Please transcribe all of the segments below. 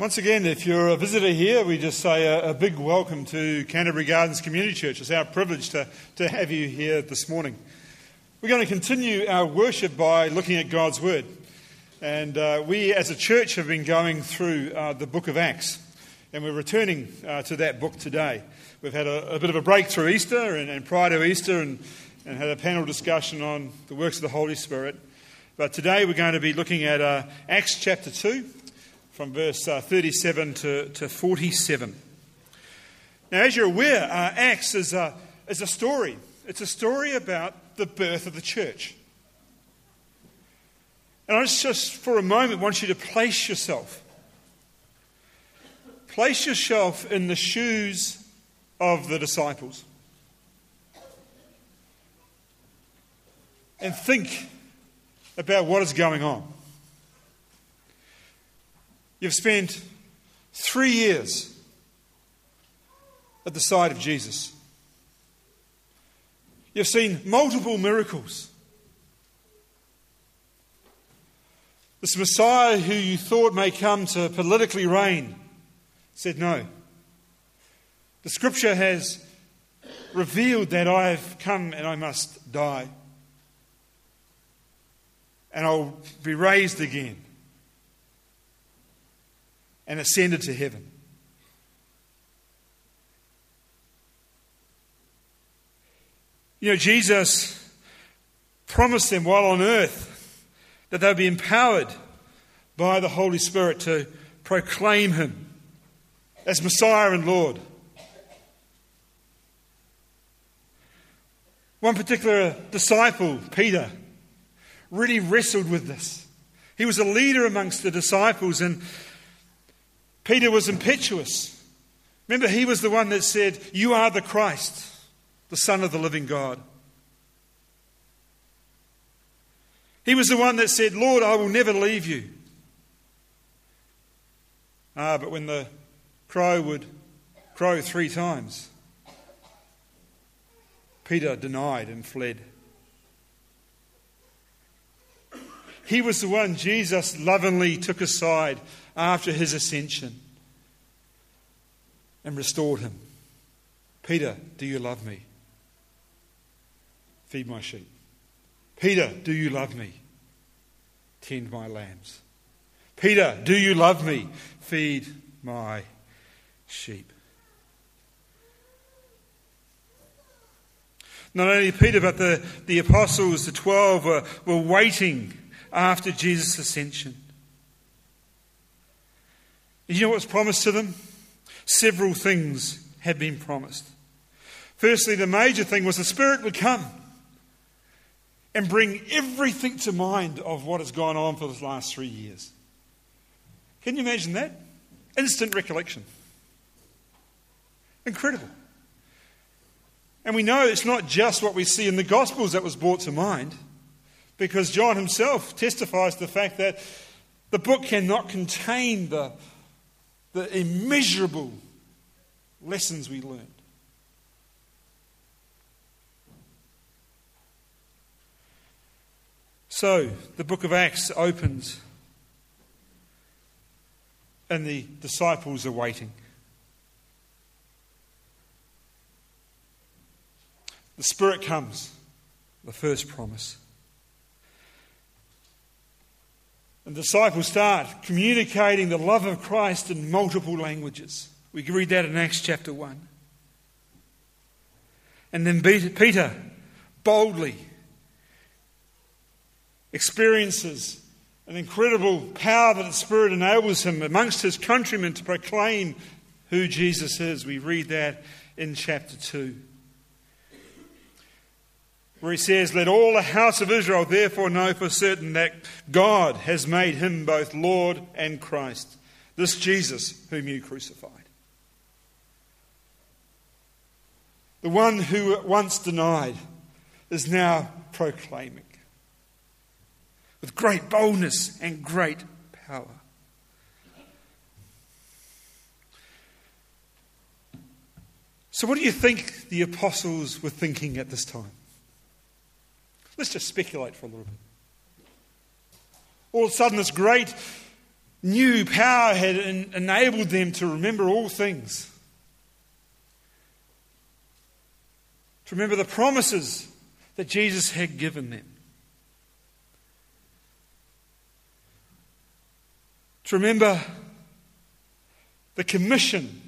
Once again, if you're a visitor here, we just say a, a, big welcome to Canterbury Gardens Community Church. It's our privilege to, to have you here this morning. We're going to continue our worship by looking at God's Word. And uh, we, as a church, have been going through uh, the book of Acts. And we're returning uh, to that book today. We've had a, a bit of a break through Easter and, and prior to Easter and, and, had a panel discussion on the works of the Holy Spirit. But today we're going to be looking at uh, Acts chapter 2 from verse uh, 37 to, to 47. Now, as you're aware, uh, Acts is a, is a story. It's a story about the birth of the church. And I just, for a moment, want you to place yourself. Place yourself in the shoes of the disciples. And think about what is going on. You've spent three years at the side of Jesus. You've seen multiple miracles. This Messiah who you thought may come to politically reign said no. The scripture has revealed that I have come and I must die. And I'll be raised again and ascended to heaven. You know, Jesus promised them while on earth that they would be empowered by the Holy Spirit to proclaim Him as Messiah and Lord. One particular disciple, Peter, really wrestled with this. He was a leader amongst the disciples, and Peter was impetuous. Remember, he was the one that said, You are the Christ, the Son of the living God. He was the one that said, Lord, I will never leave you. Ah, but when the crow would crow three times, Peter denied and fled. He was the one Jesus lovingly took aside after his ascension and restored him. Peter, do you love me? Feed my sheep. Peter, do you love me? Tend my lambs. Peter, do you love me? Feed my sheep. Not only Peter, but the, the apostles, the twelve, were, were waiting after Jesus' ascension. You know what was promised to them? Several things had been promised. Firstly, the major thing was the Spirit would come and bring everything to mind of what has gone on for the last three years. Can you imagine that? Instant recollection. Incredible. And we know it's not just what we see in the Gospels that was brought to mind, because John himself testifies to the fact that the book cannot contain the the immeasurable lessons we learned. So, the book of Acts opens, and the disciples are waiting. The Spirit comes, the first promise. And disciples start communicating the love of Christ in multiple languages. We can read that in Acts chapter 1. And then Peter boldly experiences an incredible power that the Spirit enables him amongst his countrymen to proclaim who Jesus is. We read that in chapter 2 where he says, Let all the house of Israel therefore know for certain that God has made him both Lord and Christ, this Jesus whom you crucified. The one who once denied is now proclaiming with great boldness and great power. So, what do you think the apostles were thinking at this time? Let's just speculate for a little bit. All of a sudden, this great new power had en- enabled them to remember all things. To remember the promises that Jesus had given them. To remember the commission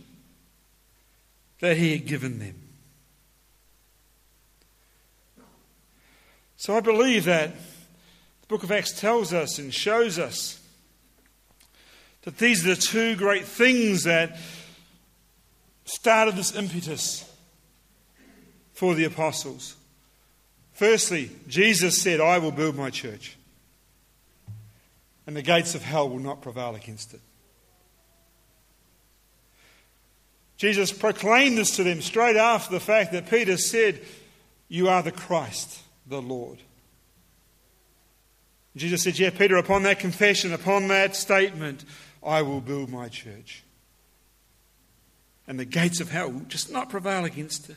that he had given them. So I believe that the book of Acts tells us and shows us that these are the two great things that started this impetus for the apostles. Firstly, Jesus said, I will build my church, and the gates of hell will not prevail against it. Jesus proclaimed this to them straight after the fact that Peter said, You are the Christ, the Lord. Jesus said, Yeah, Peter, upon that confession, upon that statement, I will build my church. And the gates of hell will just not prevail against it.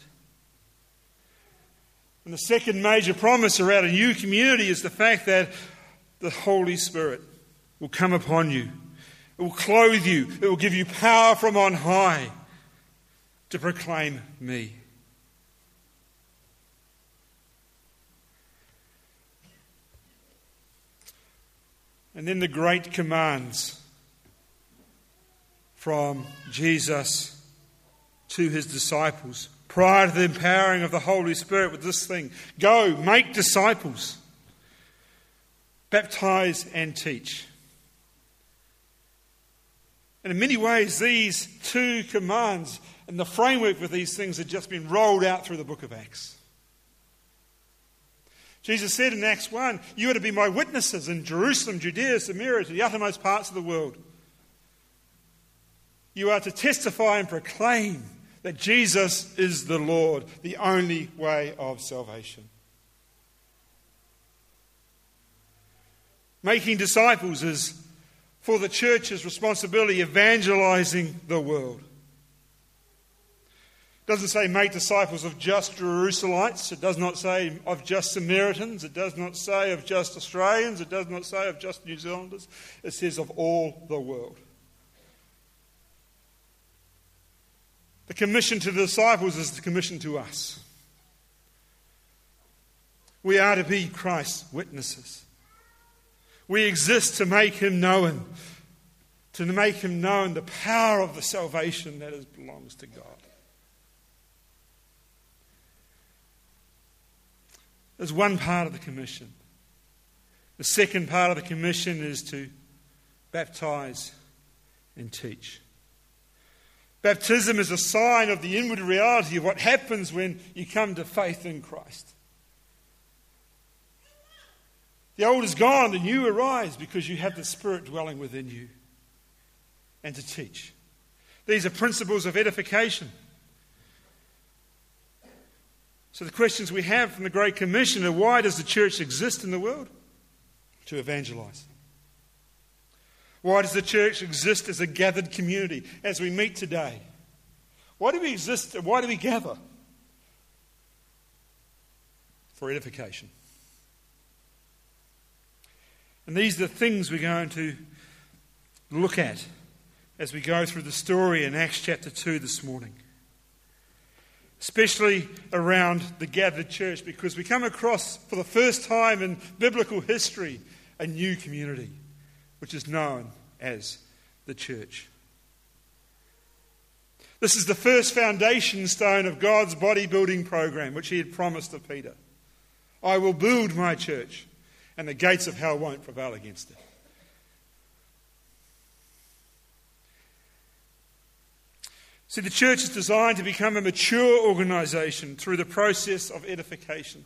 And the second major promise around a new community is the fact that the Holy Spirit will come upon you. It will clothe you. It will give you power from on high to proclaim me. And then the great commands from Jesus to his disciples prior to the empowering of the Holy Spirit with this thing go, make disciples, baptize and teach. And in many ways, these two commands and the framework for these things had just been rolled out through the book of Acts. Jesus said in Acts 1, You are to be my witnesses in Jerusalem, Judea, Samaria, to the uttermost parts of the world. You are to testify and proclaim that Jesus is the Lord, the only way of salvation. Making disciples is for the church's responsibility, evangelizing the world. It doesn't say make disciples of just Jerusalemites. It does not say of just Samaritans. It does not say of just Australians. It does not say of just New Zealanders. It says of all the world. The commission to the disciples is the commission to us. We are to be Christ's witnesses. We exist to make him known, to make him known the power of the salvation that belongs to God. There's one part of the commission. The second part of the commission is to baptize and teach. Baptism is a sign of the inward reality of what happens when you come to faith in Christ. The old is gone, the new arrives because you have the Spirit dwelling within you. And to teach. These are principles of edification. So, the questions we have from the Great Commission are why does the church exist in the world? To evangelize. Why does the church exist as a gathered community as we meet today? Why do we exist? Why do we gather? For edification. And these are the things we're going to look at as we go through the story in Acts chapter 2 this morning. Especially around the gathered church, because we come across for the first time in biblical history a new community which is known as the church. This is the first foundation stone of God's bodybuilding program, which He had promised to Peter. I will build my church, and the gates of hell won't prevail against it. See, the church is designed to become a mature organization through the process of edification.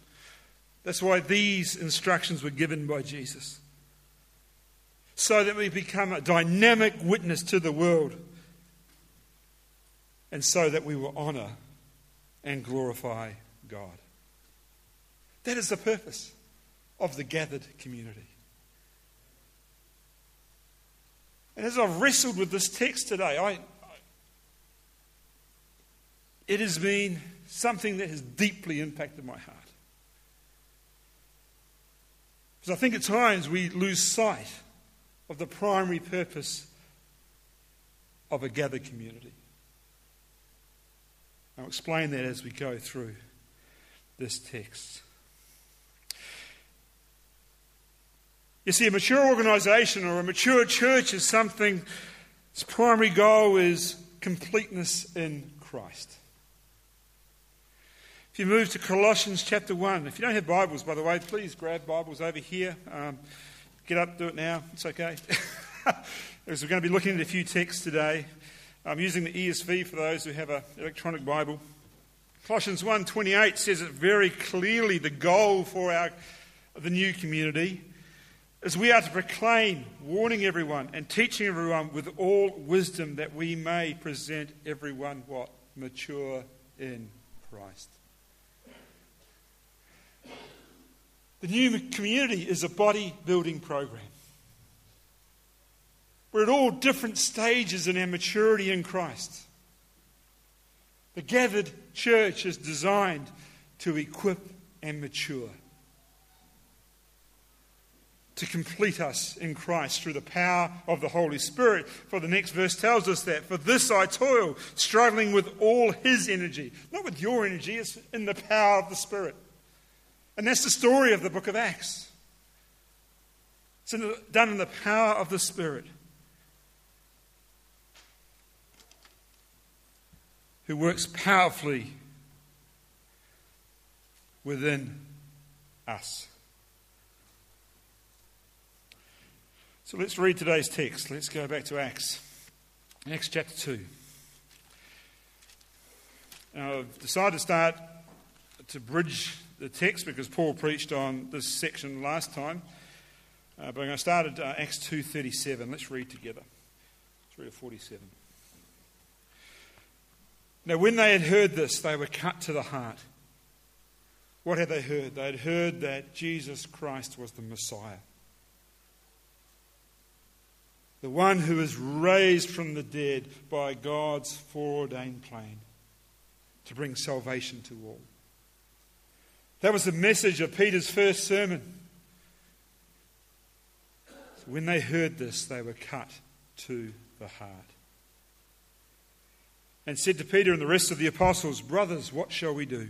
That's why these instructions were given by Jesus so that we become a dynamic witness to the world, and so that we will honour and glorify God. That is the purpose of the gathered community. And as I've wrestled with this text today, I, it has been something that has deeply impacted my heart. Because I think at times we lose sight of the primary purpose of a gathered community. I'll explain that as we go through this text. You see, a mature organisation or a mature church is something, its primary goal is completeness in Christ. If you move to Colossians chapter 1, if you don't have Bibles, by the way, please grab Bibles over here. Um, get up, do it now. It's okay. As we're going to be looking at a few texts today. I'm using the ESV for those who have an electronic Bible. Colossians 1:28 says it very clearly the goal for our, the new community is we are to proclaim, warning everyone and teaching everyone with all wisdom that we may present everyone what? Mature in Christ. The new community is a body building program. We're at all different stages in our maturity in Christ. The gathered church is designed to equip and mature, to complete us in Christ through the power of the Holy Spirit. For the next verse tells us that. For this I toil, struggling with all His energy. Not with your energy, it's in the power of the Spirit. And that's the story of the book of Acts. It's in the, done in the power of the Spirit. who works powerfully within us. So let's read today's text. Let's go back to Acts. Acts chapter 2. Now, I've decided to start to bridge the text because Paul preached on this section last time. Uh, but I'm going to start at uh, Acts 2.37. Let's read together. Let's read 47. Now, when they had heard this, they were cut to the heart. What had they heard? They had heard that Jesus Christ was the Messiah, the one who was raised from the dead by God's foreordained plan to bring salvation to all. That was the message of Peter's first sermon. So when they heard this, they were cut to the heart and said to Peter and the rest of the apostles, Brothers, what shall we do?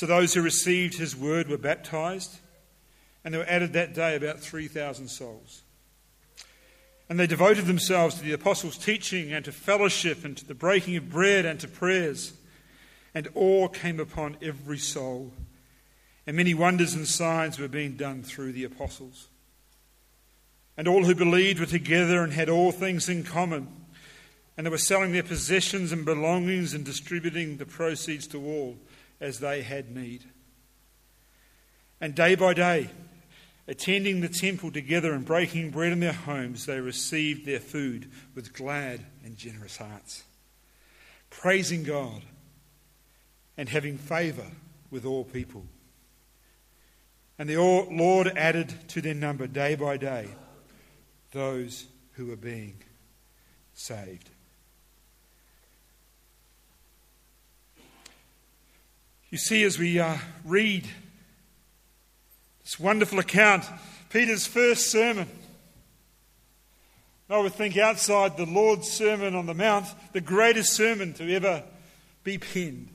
So those who received his word were baptized, and there were added that day about 3,000 souls. And they devoted themselves to the apostles' teaching and to fellowship and to the breaking of bread and to prayers. And awe came upon every soul. And many wonders and signs were being done through the apostles. And all who believed were together and had all things in common. And they were selling their possessions and belongings and distributing the proceeds to all as they had need. And day by day, attending the temple together and breaking bread in their homes, they received their food with glad and generous hearts, praising God and having favour with all people. And the Lord added to their number day by day those who were being saved. You see, as we uh, read this wonderful account, Peter's first sermon, I would think outside the Lord's Sermon on the Mount, the greatest sermon to ever be penned.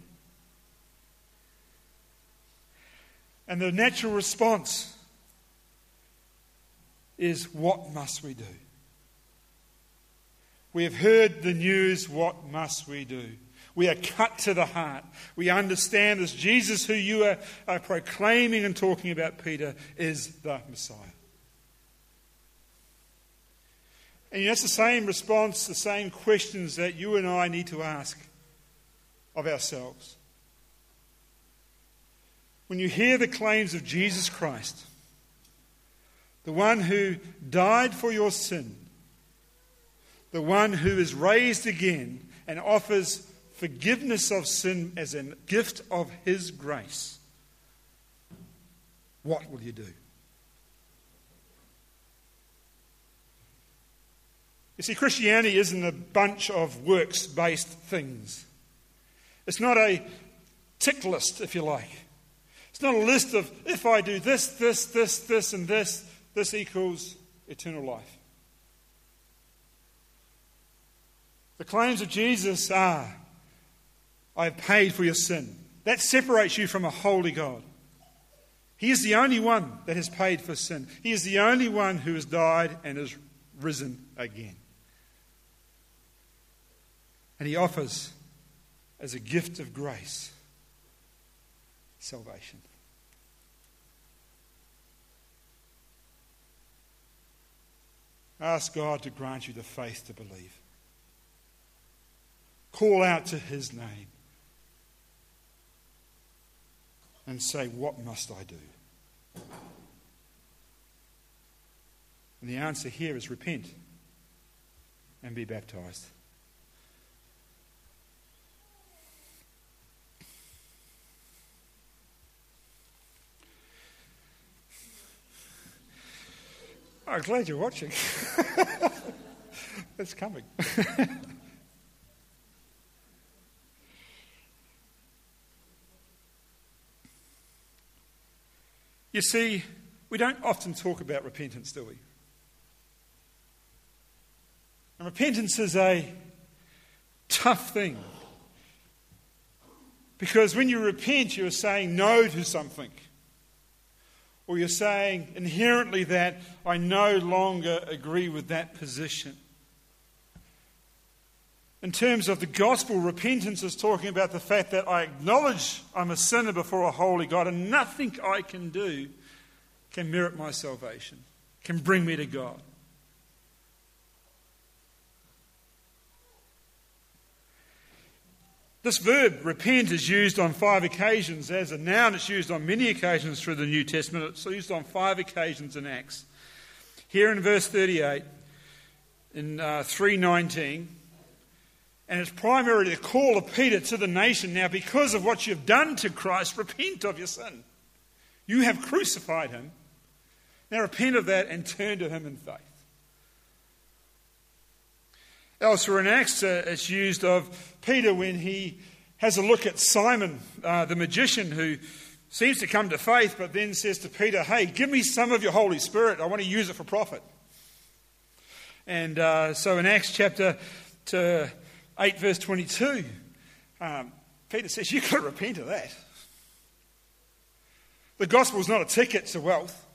And the natural response is what must we do? We have heard the news, what must we do? We are cut to the heart. We understand this Jesus, who you are, are proclaiming and talking about, Peter, is the Messiah. And know, it's the same response, the same questions that you and I need to ask of ourselves. When you hear the claims of Jesus Christ, the one who died for your sin, the one who is raised again and offers forgiveness of sin as a gift of his grace, what will you do? You see, Christianity isn't a bunch of works based things. It's not a tick list, if you like. It's not a list of if I do this, this, this, this, and this, this equals eternal life. The claims of Jesus are I have paid for your sin. That separates you from a holy God. He is the only one that has paid for sin. He is the only one who has died and has risen again. And he offers, as a gift of grace, salvation. Ask God to grant you the faith to believe. Call out to his name and say, What must I do? And the answer here is repent and be baptized. I'm glad you're watching. it's coming. you see, we don't often talk about repentance, do we? And repentance is a tough thing. Because when you repent, you're saying no to something. Or you're saying inherently that I no longer agree with that position. In terms of the gospel, repentance is talking about the fact that I acknowledge I'm a sinner before a holy God and nothing I can do can merit my salvation, can bring me to God. This verb, repent, is used on five occasions. As a noun, it's used on many occasions through the New Testament. It's used on five occasions in Acts. Here in verse 38, in uh, 319, and it's primarily the call of Peter to the nation now, because of what you've done to Christ, repent of your sin. You have crucified him. Now repent of that and turn to him in faith. Elsewhere in Acts, uh, it's used of Peter when he has a look at Simon, uh, the magician, who seems to come to faith, but then says to Peter, Hey, give me some of your Holy Spirit. I want to use it for profit. And uh, so in Acts chapter 8, verse 22, um, Peter says, You've got to repent of that. The gospel is not a ticket to wealth.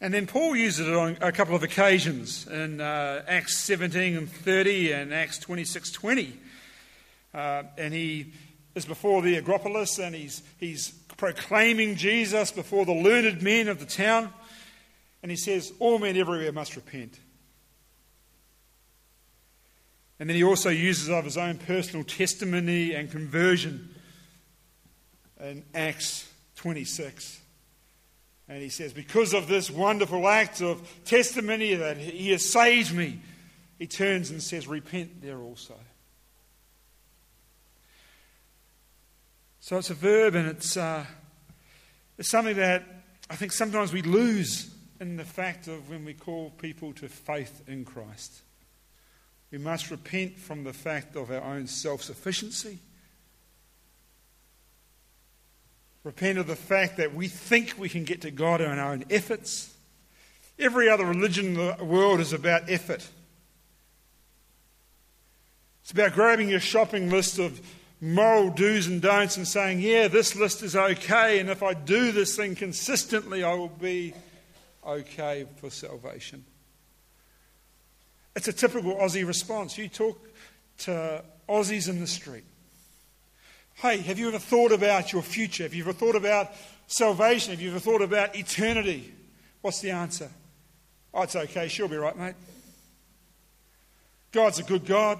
And then Paul uses it on a couple of occasions in uh, Acts 17 and 30 and Acts 26 20. Uh, and he is before the Acropolis and he's, he's proclaiming Jesus before the learned men of the town. And he says, All men everywhere must repent. And then he also uses of his own personal testimony and conversion in Acts 26. And he says, Because of this wonderful act of testimony that he has saved me, he turns and says, Repent there also. So it's a verb and it's, uh, it's something that I think sometimes we lose in the fact of when we call people to faith in Christ. We must repent from the fact of our own self sufficiency Repent of the fact that we think we can get to God on our own efforts. Every other religion in the world is about effort. It's about grabbing your shopping list of moral do's and don'ts and saying, yeah, this list is okay, and if I do this thing consistently, I will be okay for salvation. It's a typical Aussie response. You talk to Aussies in the street. Hey, have you ever thought about your future? Have you ever thought about salvation? Have you ever thought about eternity? What's the answer? Oh, it's okay. She'll be right, mate. God's a good God.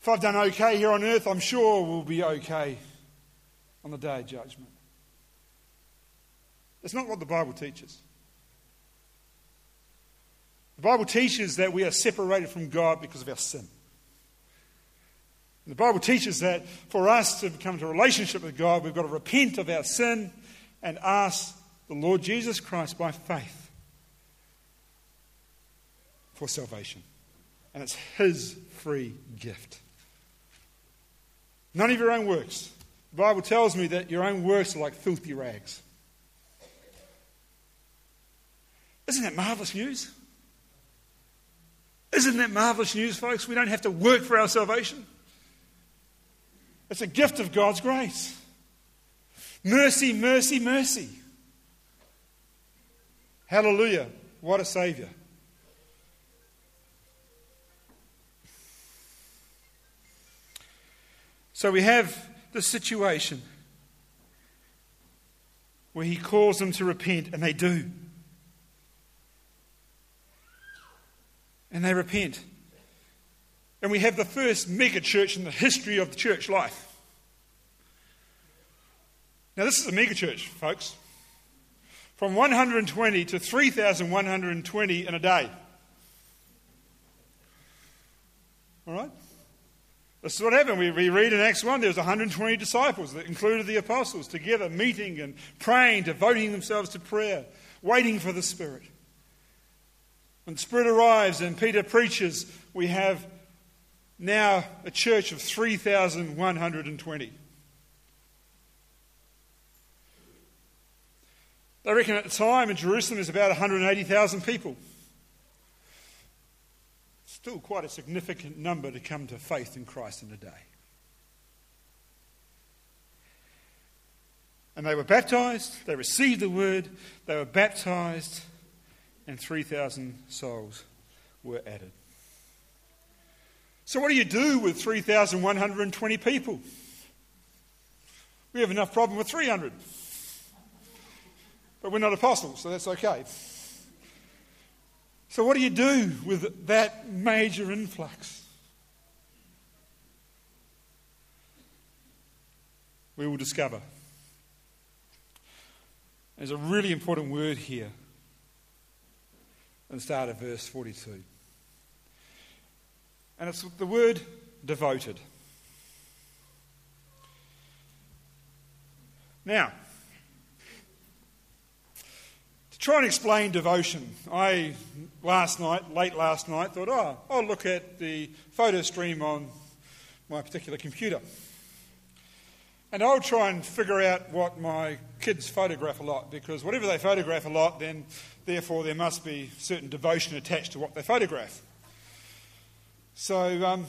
If I've done okay here on earth, I'm sure we'll be okay on the day of judgment. That's not what the Bible teaches. The Bible teaches that we are separated from God because of our sin. The Bible teaches that for us to come to a relationship with God, we've got to repent of our sin and ask the Lord Jesus Christ by faith for salvation. And it's His free gift. None of your own works. The Bible tells me that your own works are like filthy rags. Isn't that marvelous news? Isn't that marvelous news, folks? We don't have to work for our salvation. It's a gift of God's grace. Mercy, mercy, mercy. Hallelujah. What a Savior. So we have the situation where he calls them to repent, and they do. And they repent. And we have the first mega church in the history of the church life. Now, this is a mega church, folks. From 120 to 3,120 in a day. All right? This is what happened. We, we read in Acts 1 there was 120 disciples that included the apostles together, meeting and praying, devoting themselves to prayer, waiting for the Spirit. When the Spirit arrives and Peter preaches, we have now a church of 3,120. They reckon at the time in Jerusalem is about 180,000 people. Still quite a significant number to come to faith in Christ in a day. And they were baptized, they received the word, they were baptized, and 3,000 souls were added. So, what do you do with 3,120 people? We have enough problem with 300. But we're not apostles, so that's okay. So, what do you do with that major influx? We will discover. There's a really important word here the start at verse 42. And it's the word devoted. Now, to try and explain devotion, I last night, late last night, thought, oh, I'll look at the photo stream on my particular computer. And I'll try and figure out what my kids photograph a lot, because whatever they photograph a lot, then therefore there must be certain devotion attached to what they photograph. So, um,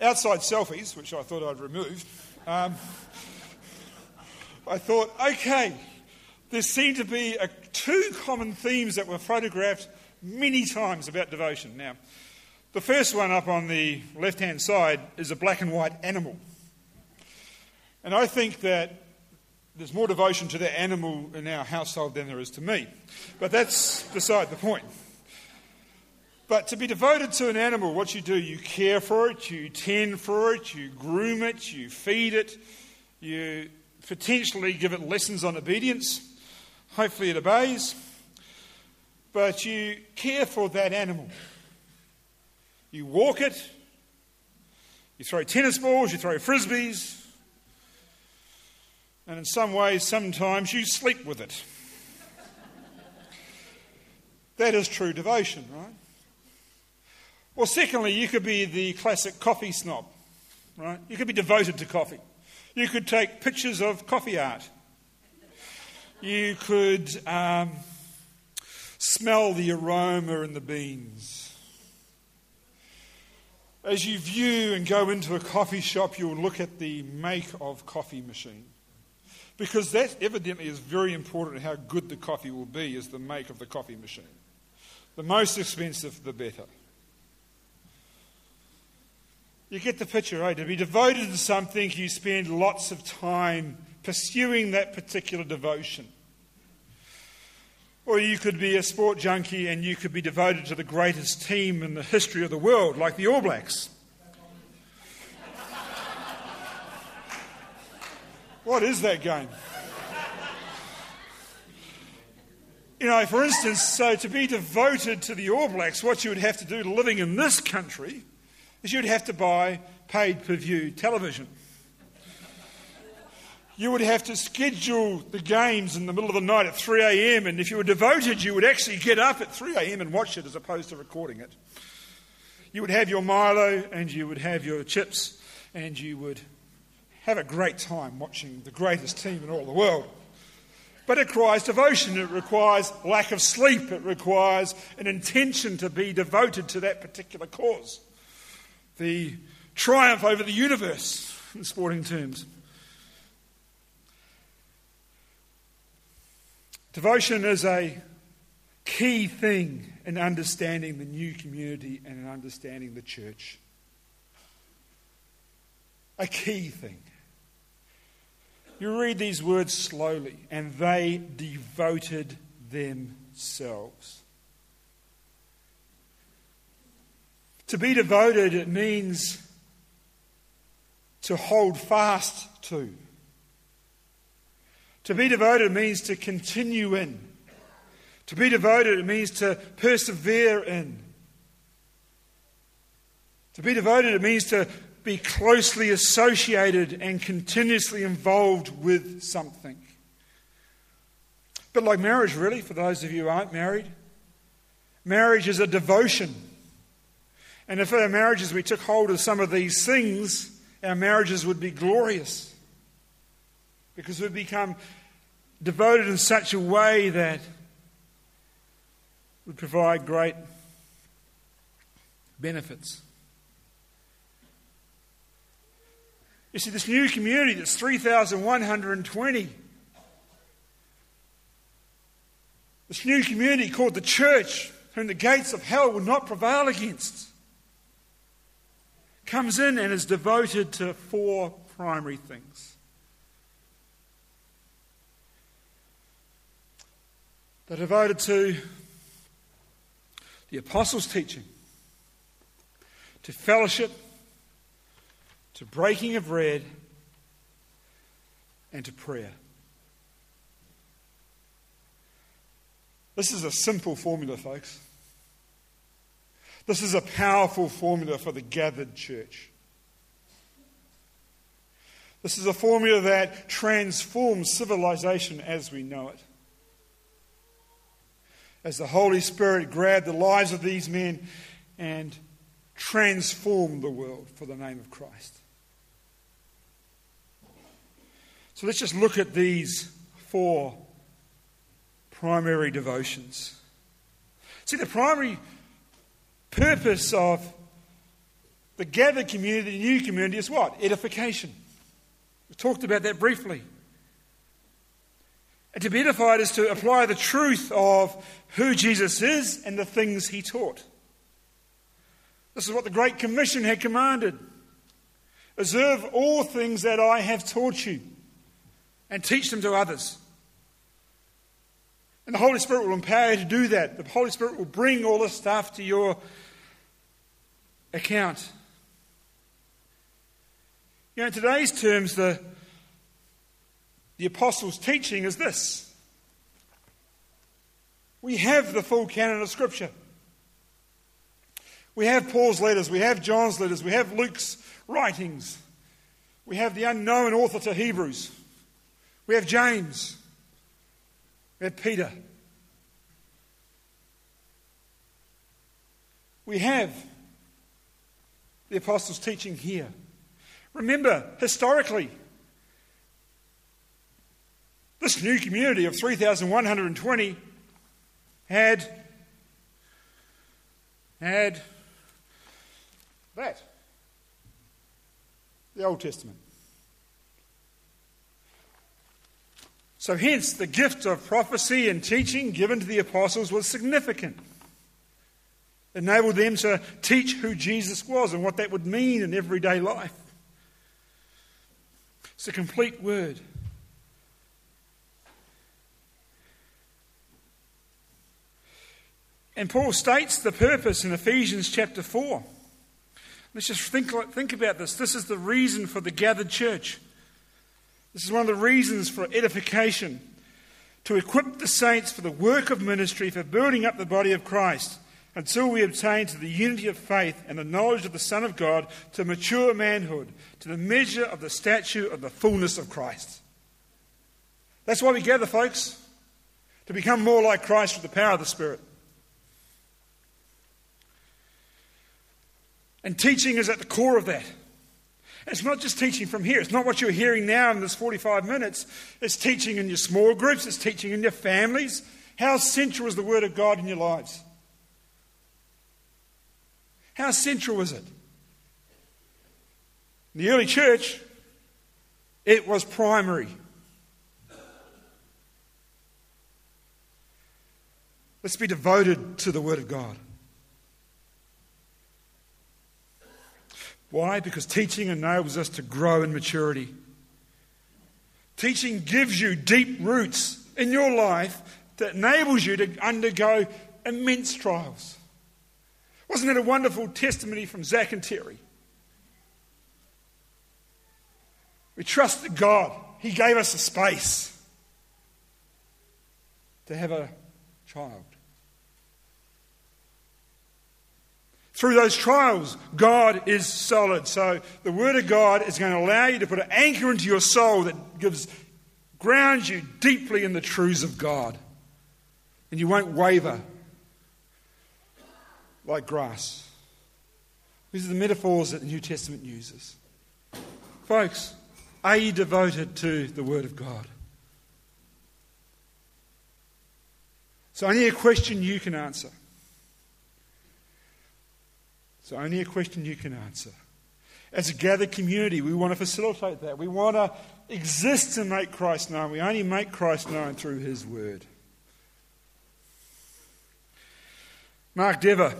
outside selfies, which I thought I'd removed, um, I thought, okay, there seem to be a, two common themes that were photographed many times about devotion. Now, the first one up on the left hand side is a black and white animal. And I think that there's more devotion to the animal in our household than there is to me. But that's beside the point. But to be devoted to an animal, what you do, you care for it, you tend for it, you groom it, you feed it, you potentially give it lessons on obedience. Hopefully it obeys. But you care for that animal. You walk it, you throw tennis balls, you throw frisbees, and in some ways, sometimes you sleep with it. that is true devotion, right? Well, secondly, you could be the classic coffee snob, right? You could be devoted to coffee. You could take pictures of coffee art. You could um, smell the aroma in the beans. As you view and go into a coffee shop, you'll look at the make of coffee machine. Because that evidently is very important how good the coffee will be, is the make of the coffee machine. The most expensive, the better. You get the picture, right? To be devoted to something, you spend lots of time pursuing that particular devotion. Or you could be a sport junkie and you could be devoted to the greatest team in the history of the world, like the All Blacks. What is that game? You know, for instance, so to be devoted to the All Blacks, what you would have to do living in this country is you'd have to buy paid per view television. You would have to schedule the games in the middle of the night at 3 a.m., and if you were devoted, you would actually get up at 3 a.m. and watch it as opposed to recording it. You would have your Milo and you would have your chips, and you would have a great time watching the greatest team in all the world. But it requires devotion, it requires lack of sleep, it requires an intention to be devoted to that particular cause. The triumph over the universe, in sporting terms. Devotion is a key thing in understanding the new community and in understanding the church. A key thing. You read these words slowly, and they devoted themselves. To be devoted, it means to hold fast to. To be devoted means to continue in. To be devoted, it means to persevere in. To be devoted, it means to be closely associated and continuously involved with something. But like marriage, really, for those of you who aren't married, marriage is a devotion. And if our marriages we took hold of some of these things, our marriages would be glorious. Because we've become devoted in such a way that would provide great benefits. You see, this new community that's 3,120, this new community called the church, whom the gates of hell will not prevail against, comes in and is devoted to four primary things. They're devoted to the apostles' teaching, to fellowship, to breaking of bread, and to prayer. This is a simple formula, folks. This is a powerful formula for the gathered church. This is a formula that transforms civilization as we know it. As the Holy Spirit grabbed the lives of these men and transformed the world for the name of Christ. So let's just look at these four primary devotions. See, the primary purpose of the gathered community, the new community, is what? Edification. We talked about that briefly. And to be edified is to apply the truth of who Jesus is and the things he taught. This is what the Great Commission had commanded. Observe all things that I have taught you and teach them to others. And the Holy Spirit will empower you to do that. The Holy Spirit will bring all this stuff to your account. You know, in today's terms, the, the apostles' teaching is this we have the full canon of Scripture. We have Paul's letters, we have John's letters, we have Luke's writings, we have the unknown author to Hebrews. We have James. We have Peter. We have the apostles' teaching here. Remember, historically, this new community of 3,120 had, had that the Old Testament. So, hence, the gift of prophecy and teaching given to the apostles was significant. It enabled them to teach who Jesus was and what that would mean in everyday life. It's a complete word. And Paul states the purpose in Ephesians chapter 4. Let's just think, think about this. This is the reason for the gathered church. This is one of the reasons for edification to equip the saints for the work of ministry, for building up the body of Christ, until we obtain to the unity of faith and the knowledge of the Son of God, to mature manhood, to the measure of the stature of the fullness of Christ. That's why we gather, folks, to become more like Christ with the power of the Spirit. And teaching is at the core of that. It's not just teaching from here. It's not what you're hearing now in this 45 minutes. It's teaching in your small groups. It's teaching in your families. How central is the Word of God in your lives? How central is it? In the early church, it was primary. Let's be devoted to the Word of God. Why? Because teaching enables us to grow in maturity. Teaching gives you deep roots in your life that enables you to undergo immense trials. Wasn't it a wonderful testimony from Zach and Terry? We trusted God. He gave us a space to have a child. Through those trials, God is solid. So the Word of God is going to allow you to put an anchor into your soul that gives grounds you deeply in the truths of God. And you won't waver like grass. These are the metaphors that the New Testament uses. Folks, are you devoted to the Word of God? It's only a question you can answer. It's only a question you can answer. As a gathered community, we want to facilitate that. We want to exist to make Christ known. We only make Christ known through His Word. Mark Dever,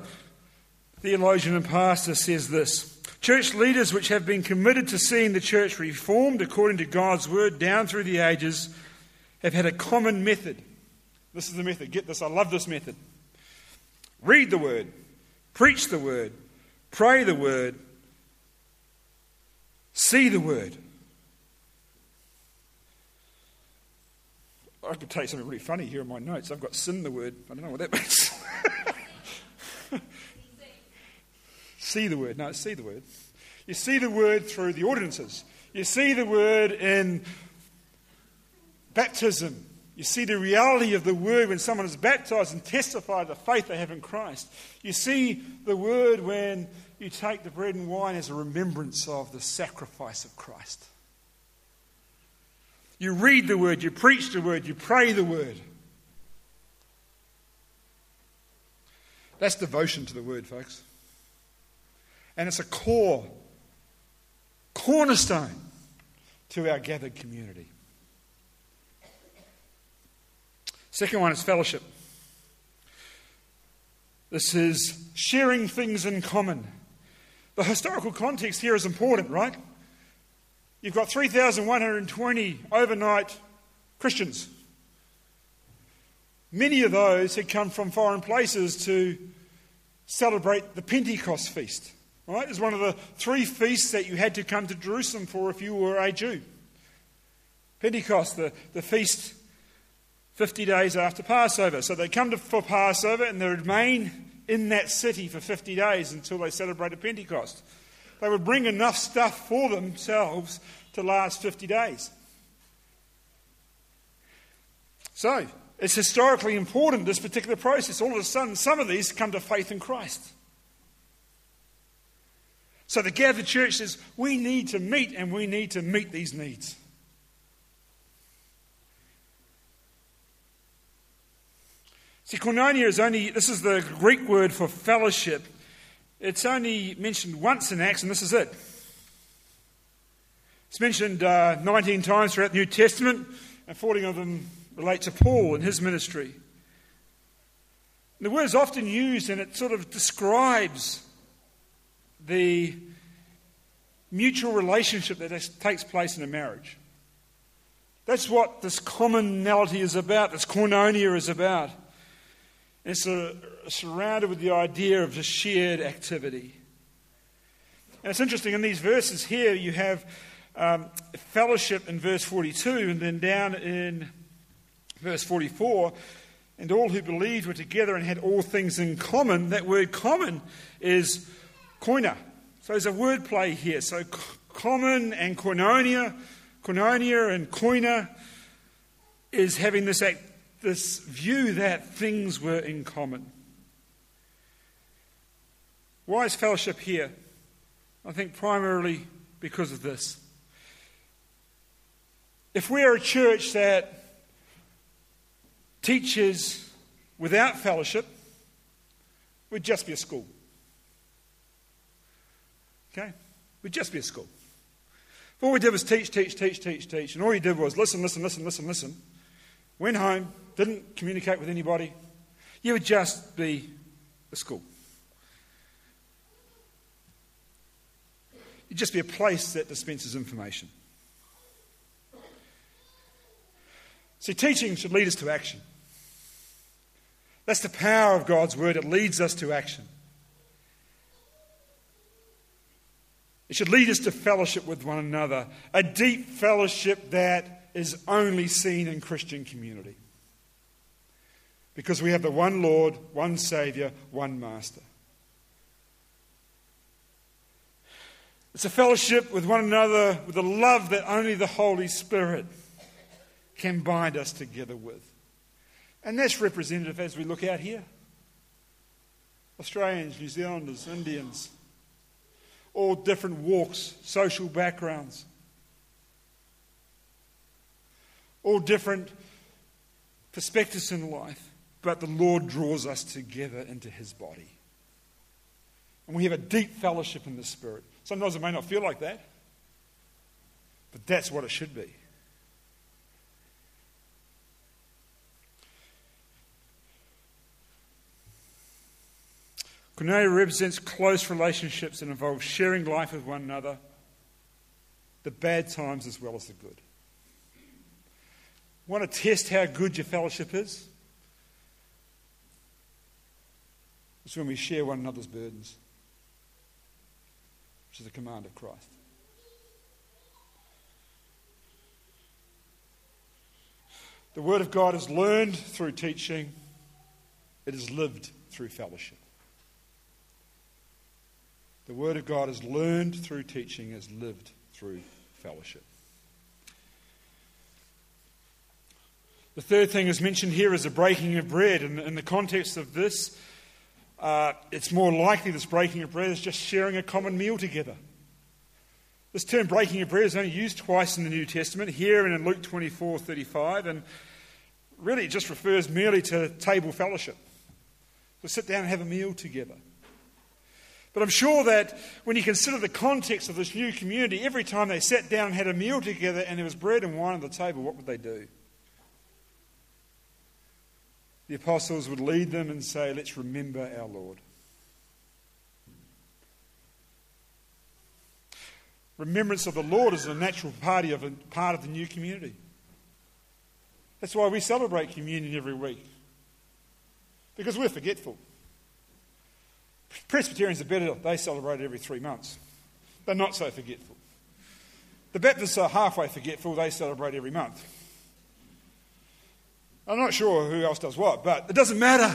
theologian and pastor, says this Church leaders which have been committed to seeing the church reformed according to God's Word down through the ages have had a common method. This is the method. Get this. I love this method. Read the Word, preach the Word, Pray the word. See the word. I could tell you something really funny here in my notes. I've got sin the word. I don't know what that means. see the word. No, see the word. You see the word through the ordinances. You see the word in baptism. You see the reality of the word when someone is baptized and testify the faith they have in Christ. You see the word when you take the bread and wine as a remembrance of the sacrifice of Christ. You read the word, you preach the word, you pray the word. That's devotion to the word, folks. And it's a core, cornerstone to our gathered community. Second one is fellowship. This is sharing things in common. The historical context here is important, right? You've got 3,120 overnight Christians. Many of those had come from foreign places to celebrate the Pentecost feast. Right? It's one of the three feasts that you had to come to Jerusalem for if you were a Jew. Pentecost, the, the feast 50 days after Passover. So they come to, for Passover and they remain in that city for 50 days until they celebrated Pentecost. They would bring enough stuff for themselves to last 50 days. So, it's historically important, this particular process. All of a sudden, some of these come to faith in Christ. So the gathered church says, we need to meet and we need to meet these needs. See, koinonia is only, this is the Greek word for fellowship. It's only mentioned once in Acts, and this is it. It's mentioned uh, 19 times throughout the New Testament, and 14 of them relate to Paul and his ministry. And the word is often used, and it sort of describes the mutual relationship that takes place in a marriage. That's what this commonality is about, this koinonia is about. It's a, surrounded with the idea of a shared activity. And it's interesting, in these verses here, you have um, fellowship in verse 42, and then down in Verse 44 and all who believed were together and had all things in common. That word common is koina. So there's a word play here. So common and koinonia, koinonia and koina is having this, act, this view that things were in common. Why is fellowship here? I think primarily because of this. If we are a church that teaches without fellowship, we'd just be a school. Okay? We'd just be a school. If all we did was teach, teach, teach, teach, teach, and all you did was listen, listen, listen, listen, listen, went home, didn't communicate with anybody, you would just be a school. You'd just be a place that dispenses information. See, teaching should lead us to action. That's the power of God's word. It leads us to action. It should lead us to fellowship with one another, a deep fellowship that is only seen in Christian community. Because we have the one Lord, one Saviour, one Master. It's a fellowship with one another with a love that only the Holy Spirit can bind us together with. And that's representative as we look out here Australians, New Zealanders, Indians, all different walks, social backgrounds, all different perspectives in life, but the Lord draws us together into His body. And we have a deep fellowship in the Spirit. Sometimes it may not feel like that, but that's what it should be. Koinonia represents close relationships and involves sharing life with one another, the bad times as well as the good. Want to test how good your fellowship is? It's when we share one another's burdens which is a command of Christ. The Word of God is learned through teaching, it is lived through fellowship. The Word of God is learned through teaching, is lived through fellowship. The third thing is mentioned here is the breaking of bread. And in the context of this, uh, it's more likely this breaking of bread is just sharing a common meal together. This term breaking of bread is only used twice in the New Testament, here and in Luke 24 35, and really it just refers merely to table fellowship. To sit down and have a meal together. But I'm sure that when you consider the context of this new community, every time they sat down and had a meal together and there was bread and wine on the table, what would they do? The apostles would lead them and say, Let's remember our Lord. Remembrance of the Lord is a natural part of, a, part of the new community. That's why we celebrate communion every week, because we're forgetful. Presbyterians are better, they celebrate every three months. They're not so forgetful. The Baptists are halfway forgetful, they celebrate every month. I'm not sure who else does what, but it doesn't matter.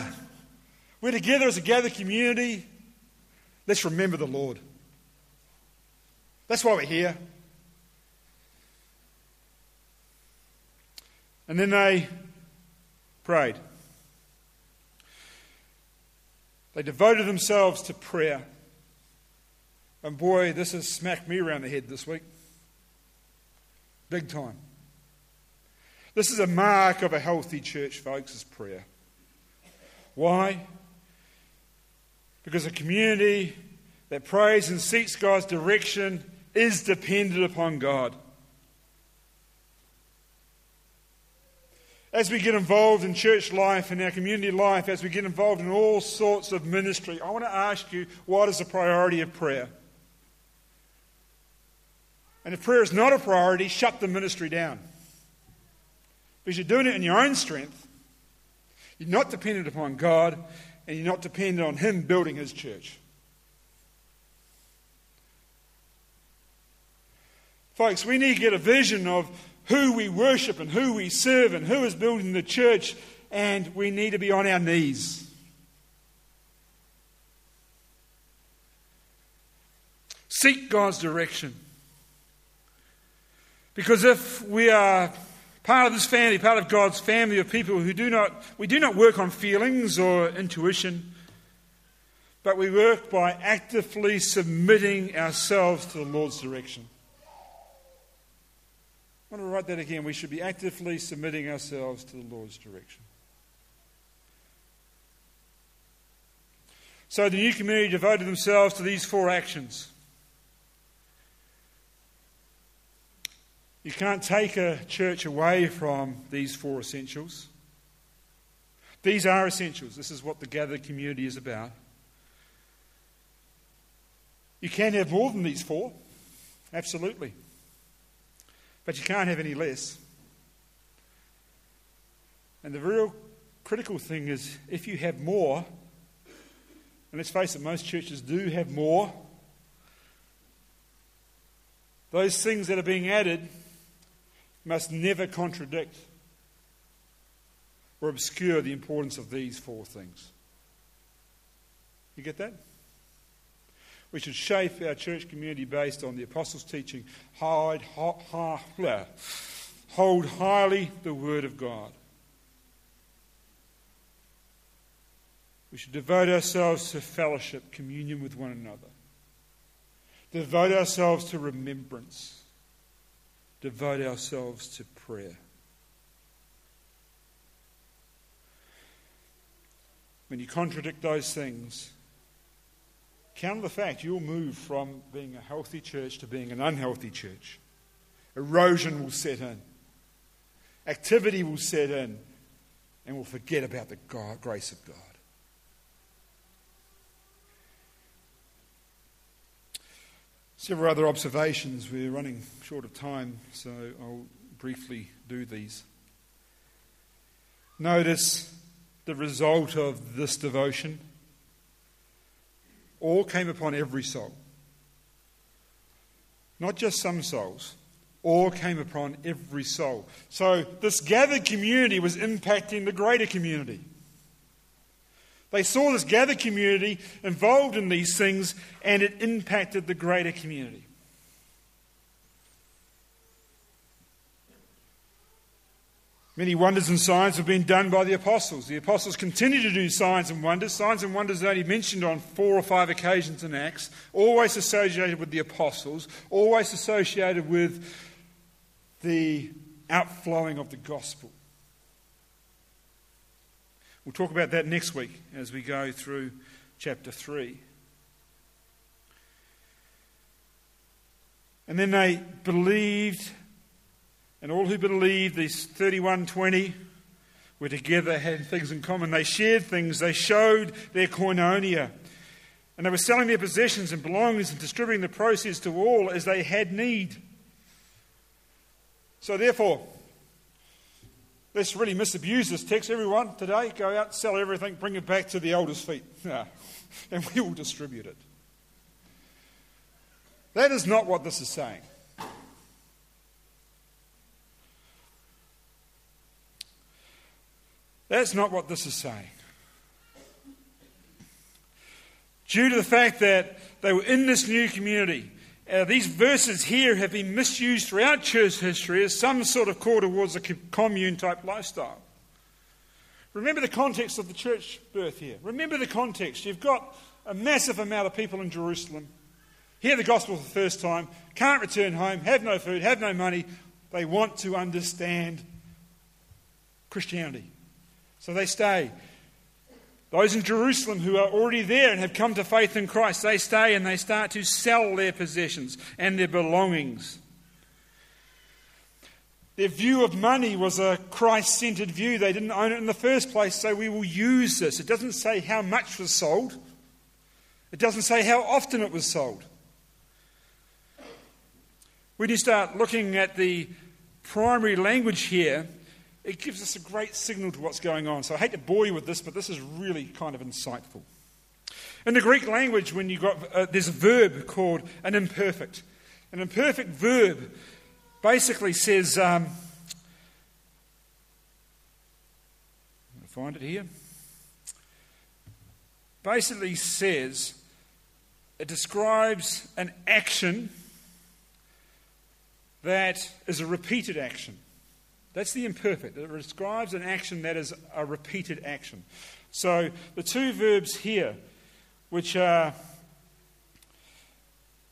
We're together as a gathered community. Let's remember the Lord. That's why we're here. And then they prayed. They devoted themselves to prayer. And boy, this has smacked me around the head this week. Big time. This is a mark of a healthy church, folks, is prayer. Why? Because a community that prays and seeks God's direction is dependent upon God. As we get involved in church life and our community life, as we get involved in all sorts of ministry, I want to ask you what is the priority of prayer? And if prayer is not a priority, shut the ministry down. Because you're doing it in your own strength. You're not dependent upon God, and you're not dependent on Him building His church. Folks, we need to get a vision of who we worship and who we serve and who is building the church, and we need to be on our knees. Seek God's direction. Because if we are part of this family, part of God's family of people who do not, we do not work on feelings or intuition, but we work by actively submitting ourselves to the Lord's direction. I want to write that again. We should be actively submitting ourselves to the Lord's direction. So the new community devoted themselves to these four actions. You can't take a church away from these four essentials. These are essentials. This is what the gathered community is about. You can have more than these four, absolutely. But you can't have any less. And the real critical thing is if you have more, and let's face it, most churches do have more, those things that are being added must never contradict or obscure the importance of these four things. You get that? We should shape our church community based on the apostles' teaching, hold, hold highly the word of God. We should devote ourselves to fellowship, communion with one another. Devote ourselves to remembrance. Devote ourselves to prayer. When you contradict those things, Count the fact you'll move from being a healthy church to being an unhealthy church. Erosion will set in, activity will set in, and we'll forget about the God, grace of God. Several other observations. We're running short of time, so I'll briefly do these. Notice the result of this devotion all came upon every soul. Not just some souls, all came upon every soul. So this gathered community was impacting the greater community. They saw this gathered community involved in these things, and it impacted the greater community. Many wonders and signs have been done by the apostles. The apostles continue to do signs and wonders. Signs and wonders are only mentioned on four or five occasions in Acts, always associated with the apostles, always associated with the outflowing of the gospel. We'll talk about that next week as we go through chapter 3. And then they believed and all who believed, these 3120, were together, had things in common. They shared things, they showed their koinonia. And they were selling their possessions and belongings and distributing the proceeds to all as they had need. So, therefore, let's really misabuse this text. Everyone today, go out, sell everything, bring it back to the elders' feet, and we will distribute it. That is not what this is saying. That's not what this is saying. Due to the fact that they were in this new community, uh, these verses here have been misused throughout church history as some sort of call towards a commune type lifestyle. Remember the context of the church birth here. Remember the context. You've got a massive amount of people in Jerusalem, hear the gospel for the first time, can't return home, have no food, have no money. They want to understand Christianity. So they stay. Those in Jerusalem who are already there and have come to faith in Christ, they stay and they start to sell their possessions and their belongings. Their view of money was a Christ centered view. They didn't own it in the first place, so we will use this. It doesn't say how much was sold, it doesn't say how often it was sold. When you start looking at the primary language here, it gives us a great signal to what's going on. So I hate to bore you with this, but this is really kind of insightful. In the Greek language, when you got uh, there's a verb called an imperfect. An imperfect verb basically says, um, find it here. Basically says it describes an action that is a repeated action. That's the imperfect. It describes an action that is a repeated action. So the two verbs here, which are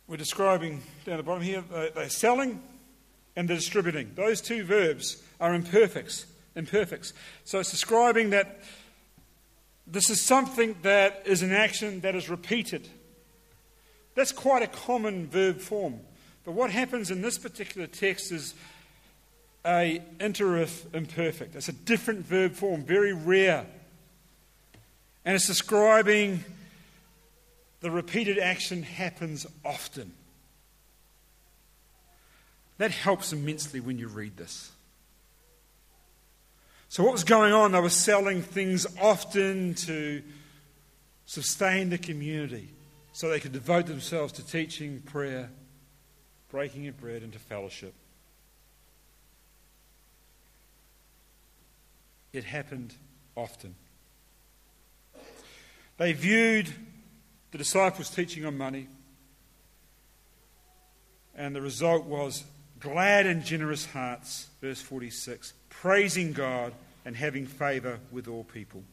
we're describing down the bottom here, uh, they're selling and they're distributing. Those two verbs are imperfects. Imperfects. So it's describing that this is something that is an action that is repeated. That's quite a common verb form. But what happens in this particular text is a interrogative imperfect. It's a different verb form, very rare. And it's describing the repeated action happens often. That helps immensely when you read this. So, what was going on? They were selling things often to sustain the community so they could devote themselves to teaching, prayer, breaking of bread, and to fellowship. It happened often. They viewed the disciples teaching on money, and the result was glad and generous hearts, verse 46, praising God and having favour with all people.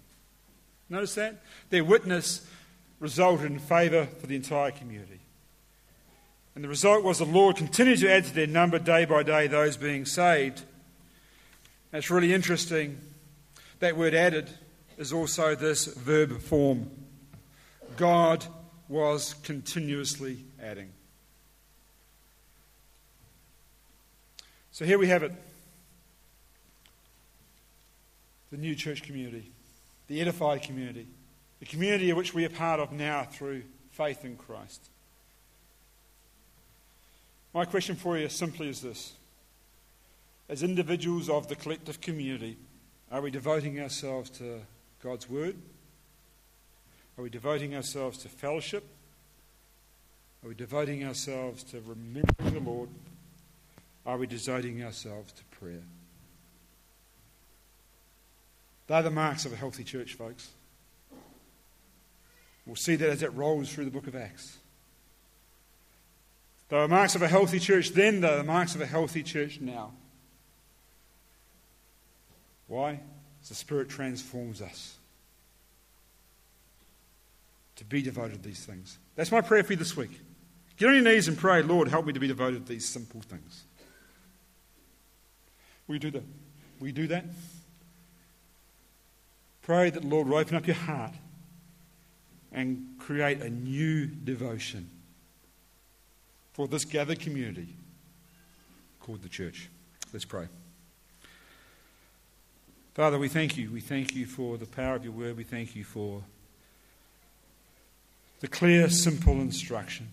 Notice that? Their witness resulted in favour for the entire community. And the result was the Lord continued to add to their number day by day those being saved. That's really interesting. That word added is also this verb form. God was continuously adding. So here we have it the new church community, the edified community, the community of which we are part of now through faith in Christ. My question for you simply is this As individuals of the collective community, are we devoting ourselves to God's Word? Are we devoting ourselves to fellowship? Are we devoting ourselves to remembering the Lord? Are we devoting ourselves to prayer? They're the marks of a healthy church, folks. We'll see that as it rolls through the book of Acts. They are marks of a healthy church then, they are the marks of a healthy church now. Why? As the Spirit transforms us to be devoted to these things. That's my prayer for you this week. Get on your knees and pray, Lord, help me to be devoted to these simple things. Will you do that? Will you do that? Pray that the Lord will open up your heart and create a new devotion for this gathered community called the church. Let's pray. Father, we thank you. We thank you for the power of your word. We thank you for the clear, simple instruction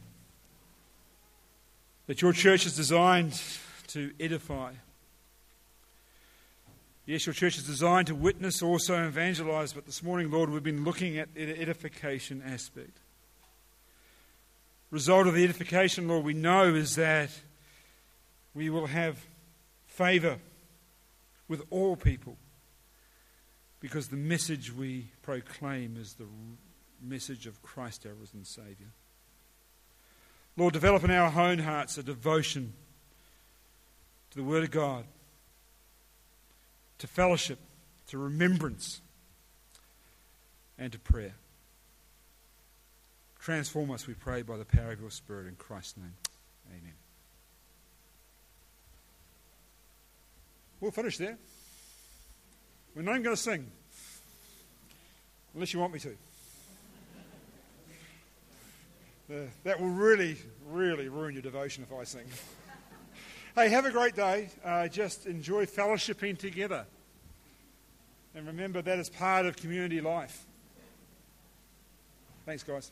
that your church is designed to edify. Yes, your church is designed to witness, also evangelize, but this morning, Lord, we've been looking at the edification aspect. Result of the edification, Lord, we know is that we will have favor with all people because the message we proclaim is the message of Christ, our risen Saviour. Lord, develop in our own hearts a devotion to the Word of God, to fellowship, to remembrance, and to prayer. Transform us, we pray, by the power of your Spirit in Christ's name. Amen. We'll finish there. We're not even going to sing, unless you want me to. Uh, that will really, really ruin your devotion if I sing. hey, have a great day. Uh, just enjoy fellowshipping together. And remember, that is part of community life. Thanks, guys.